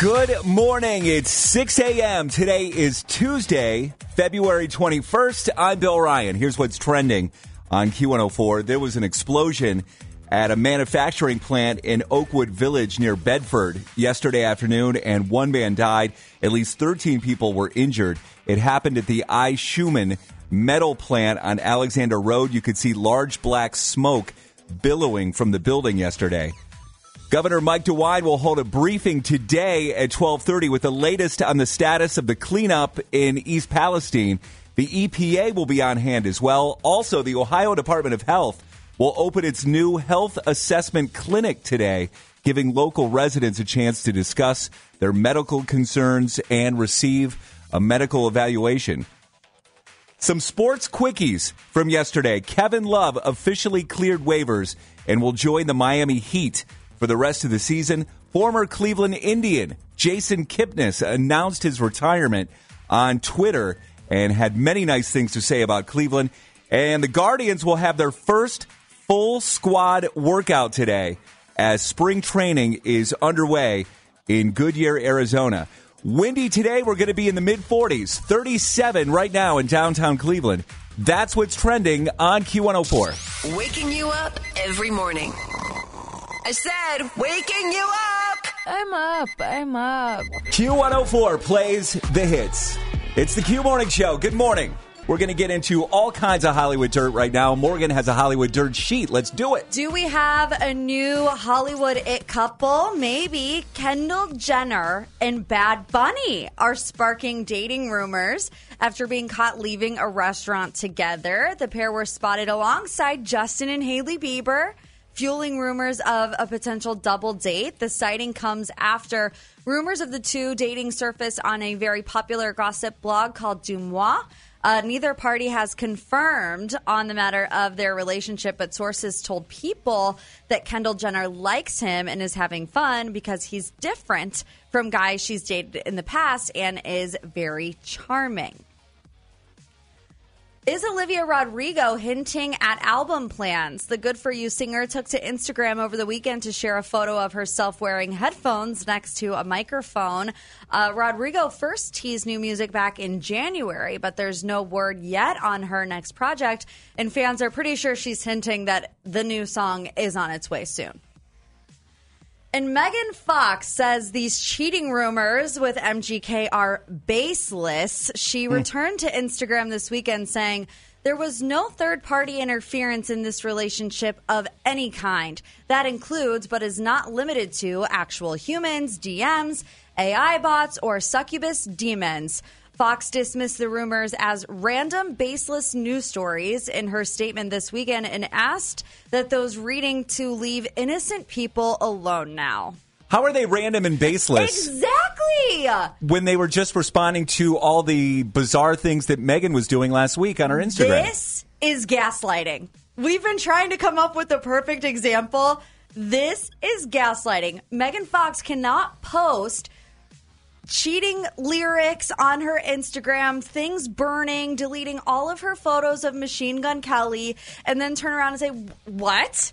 Good morning. It's 6 a.m. Today is Tuesday, February 21st. I'm Bill Ryan. Here's what's trending on Q104. There was an explosion at a manufacturing plant in Oakwood Village near Bedford yesterday afternoon, and one man died. At least 13 people were injured. It happened at the I. Schumann metal plant on Alexander Road. You could see large black smoke billowing from the building yesterday. Governor Mike DeWine will hold a briefing today at 12:30 with the latest on the status of the cleanup in East Palestine. The EPA will be on hand as well. Also, the Ohio Department of Health will open its new health assessment clinic today, giving local residents a chance to discuss their medical concerns and receive a medical evaluation. Some sports quickies from yesterday. Kevin Love officially cleared waivers and will join the Miami Heat for the rest of the season. Former Cleveland Indian Jason Kipnis announced his retirement on Twitter and had many nice things to say about Cleveland. And the Guardians will have their first full squad workout today as spring training is underway in Goodyear, Arizona. Windy today, we're going to be in the mid 40s, 37 right now in downtown Cleveland. That's what's trending on Q104. Waking you up every morning. I said, waking you up. I'm up. I'm up. Q104 plays the hits. It's the Q Morning Show. Good morning. We're going to get into all kinds of Hollywood dirt right now. Morgan has a Hollywood dirt sheet. Let's do it. Do we have a new Hollywood it couple? Maybe Kendall Jenner and Bad Bunny are sparking dating rumors after being caught leaving a restaurant together. The pair were spotted alongside Justin and Hailey Bieber fueling rumors of a potential double date. The sighting comes after rumors of the two dating surface on a very popular gossip blog called DeuxMoi. Uh, neither party has confirmed on the matter of their relationship, but sources told People that Kendall Jenner likes him and is having fun because he's different from guys she's dated in the past and is very charming. Is Olivia Rodrigo hinting at album plans? The Good For You singer took to Instagram over the weekend to share a photo of herself wearing headphones next to a microphone. Uh, Rodrigo first teased new music back in January, but there's no word yet on her next project, and fans are pretty sure she's hinting that the new song is on its way soon. And Megan Fox says these cheating rumors with MGK are baseless. She hmm. returned to Instagram this weekend saying, there was no third party interference in this relationship of any kind. That includes, but is not limited to, actual humans, DMs, AI bots, or succubus demons. Fox dismissed the rumors as random, baseless news stories in her statement this weekend and asked that those reading to leave innocent people alone now. How are they random and baseless? Exactly. When they were just responding to all the bizarre things that Megan was doing last week on her Instagram. This is gaslighting. We've been trying to come up with the perfect example. This is gaslighting. Megan Fox cannot post cheating lyrics on her Instagram, things burning, deleting all of her photos of Machine Gun Kelly, and then turn around and say, What?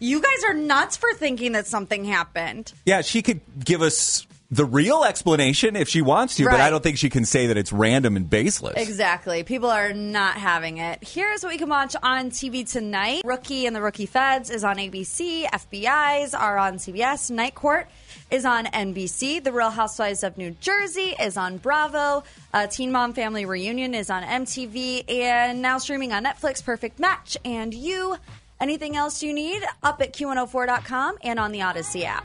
You guys are nuts for thinking that something happened. Yeah, she could give us the real explanation if she wants to, but I don't think she can say that it's random and baseless. Exactly. People are not having it. Here's what we can watch on TV tonight Rookie and the Rookie Feds is on ABC. FBI's are on CBS. Night Court is on NBC. The Real Housewives of New Jersey is on Bravo. Uh, Teen Mom Family Reunion is on MTV. And now streaming on Netflix, Perfect Match and You. Anything else you need? Up at Q104.com and on the Audacy app.